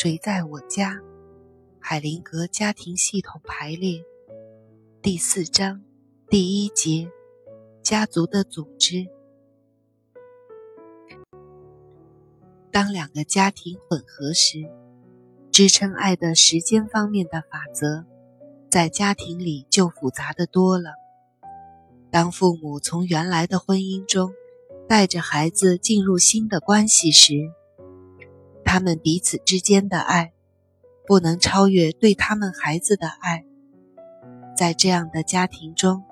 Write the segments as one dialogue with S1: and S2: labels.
S1: 谁在我家？海灵格家庭系统排列第四章第一节：家族的组织。当两个家庭混合时，支撑爱的时间方面的法则，在家庭里就复杂的多了。当父母从原来的婚姻中带着孩子进入新的关系时，他们彼此之间的爱，不能超越对他们孩子的爱。在这样的家庭中，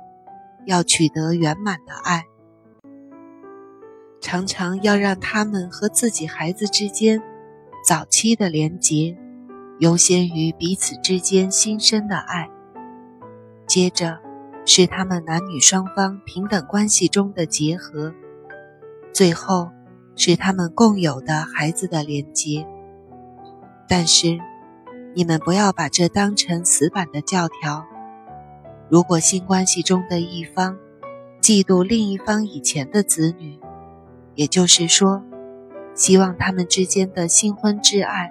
S1: 要取得圆满的爱，常常要让他们和自己孩子之间早期的连结，优先于彼此之间新生的爱。接着是他们男女双方平等关系中的结合，最后。是他们共有的孩子的连接，但是你们不要把这当成死板的教条。如果新关系中的一方嫉妒另一方以前的子女，也就是说，希望他们之间的新婚之爱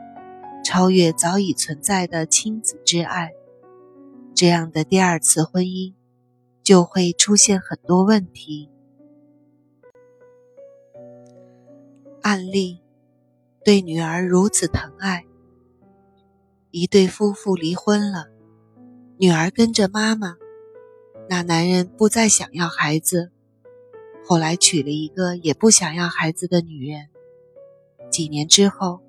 S1: 超越早已存在的亲子之爱，这样的第二次婚姻就会出现很多问题。案例，对女儿如此疼爱。一对夫妇离婚了，女儿跟着妈妈，那男人不再想要孩子，后来娶了一个也不想要孩子的女人。几年之后，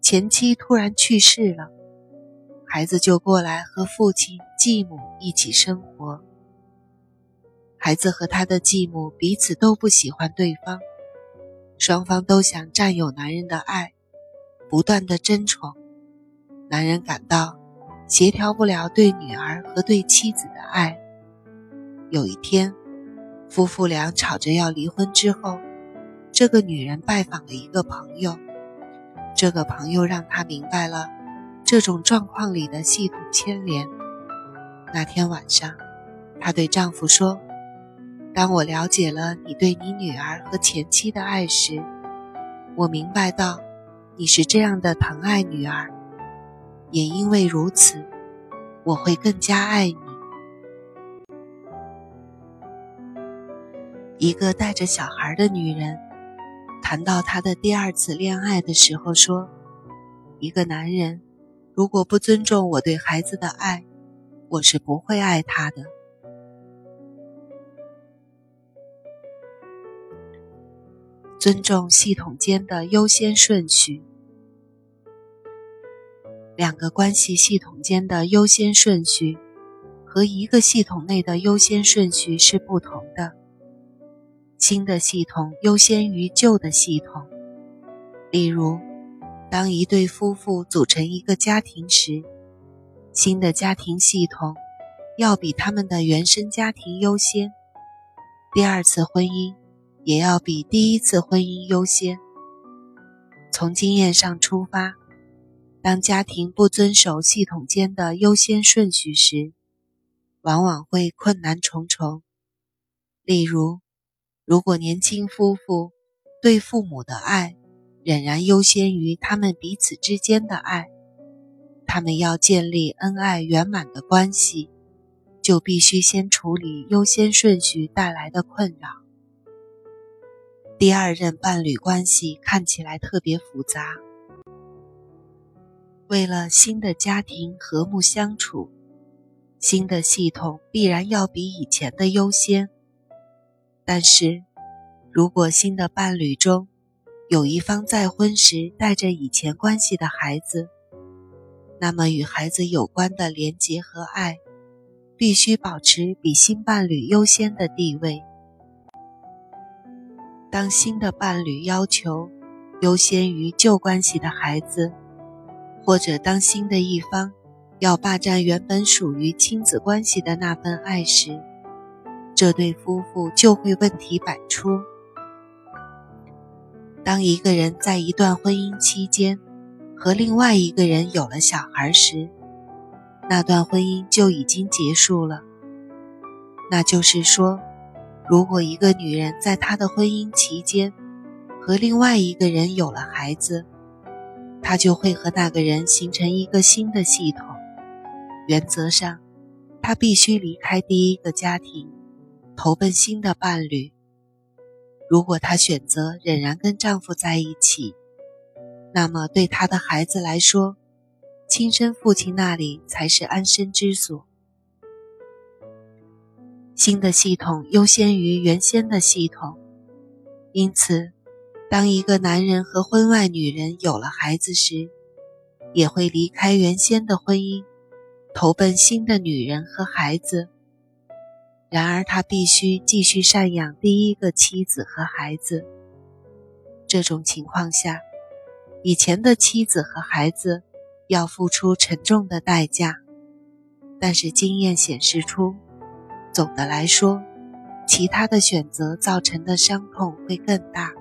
S1: 前妻突然去世了，孩子就过来和父亲、继母一起生活。孩子和他的继母彼此都不喜欢对方。双方都想占有男人的爱，不断的争宠，男人感到协调不了对女儿和对妻子的爱。有一天，夫妇俩吵着要离婚之后，这个女人拜访了一个朋友，这个朋友让她明白了这种状况里的系统牵连。那天晚上，她对丈夫说。当我了解了你对你女儿和前妻的爱时，我明白到你是这样的疼爱女儿，也因为如此，我会更加爱你。一个带着小孩的女人谈到她的第二次恋爱的时候说：“一个男人如果不尊重我对孩子的爱，我是不会爱他的。”尊重系统间的优先顺序。两个关系系统间的优先顺序和一个系统内的优先顺序是不同的。新的系统优先于旧的系统。例如，当一对夫妇组成一个家庭时，新的家庭系统要比他们的原生家庭优先。第二次婚姻。也要比第一次婚姻优先。从经验上出发，当家庭不遵守系统间的优先顺序时，往往会困难重重。例如，如果年轻夫妇对父母的爱仍然优先于他们彼此之间的爱，他们要建立恩爱圆满的关系，就必须先处理优先顺序带来的困扰。第二任伴侣关系看起来特别复杂。为了新的家庭和睦相处，新的系统必然要比以前的优先。但是，如果新的伴侣中有一方再婚时带着以前关系的孩子，那么与孩子有关的连结和爱，必须保持比新伴侣优先的地位。当新的伴侣要求优先于旧关系的孩子，或者当新的一方要霸占原本属于亲子关系的那份爱时，这对夫妇就会问题百出。当一个人在一段婚姻期间和另外一个人有了小孩时，那段婚姻就已经结束了。那就是说。如果一个女人在她的婚姻期间和另外一个人有了孩子，她就会和那个人形成一个新的系统。原则上，她必须离开第一个家庭，投奔新的伴侣。如果她选择仍然跟丈夫在一起，那么对她的孩子来说，亲生父亲那里才是安身之所。新的系统优先于原先的系统，因此，当一个男人和婚外女人有了孩子时，也会离开原先的婚姻，投奔新的女人和孩子。然而，他必须继续赡养第一个妻子和孩子。这种情况下，以前的妻子和孩子要付出沉重的代价。但是，经验显示出，总的来说，其他的选择造成的伤痛会更大。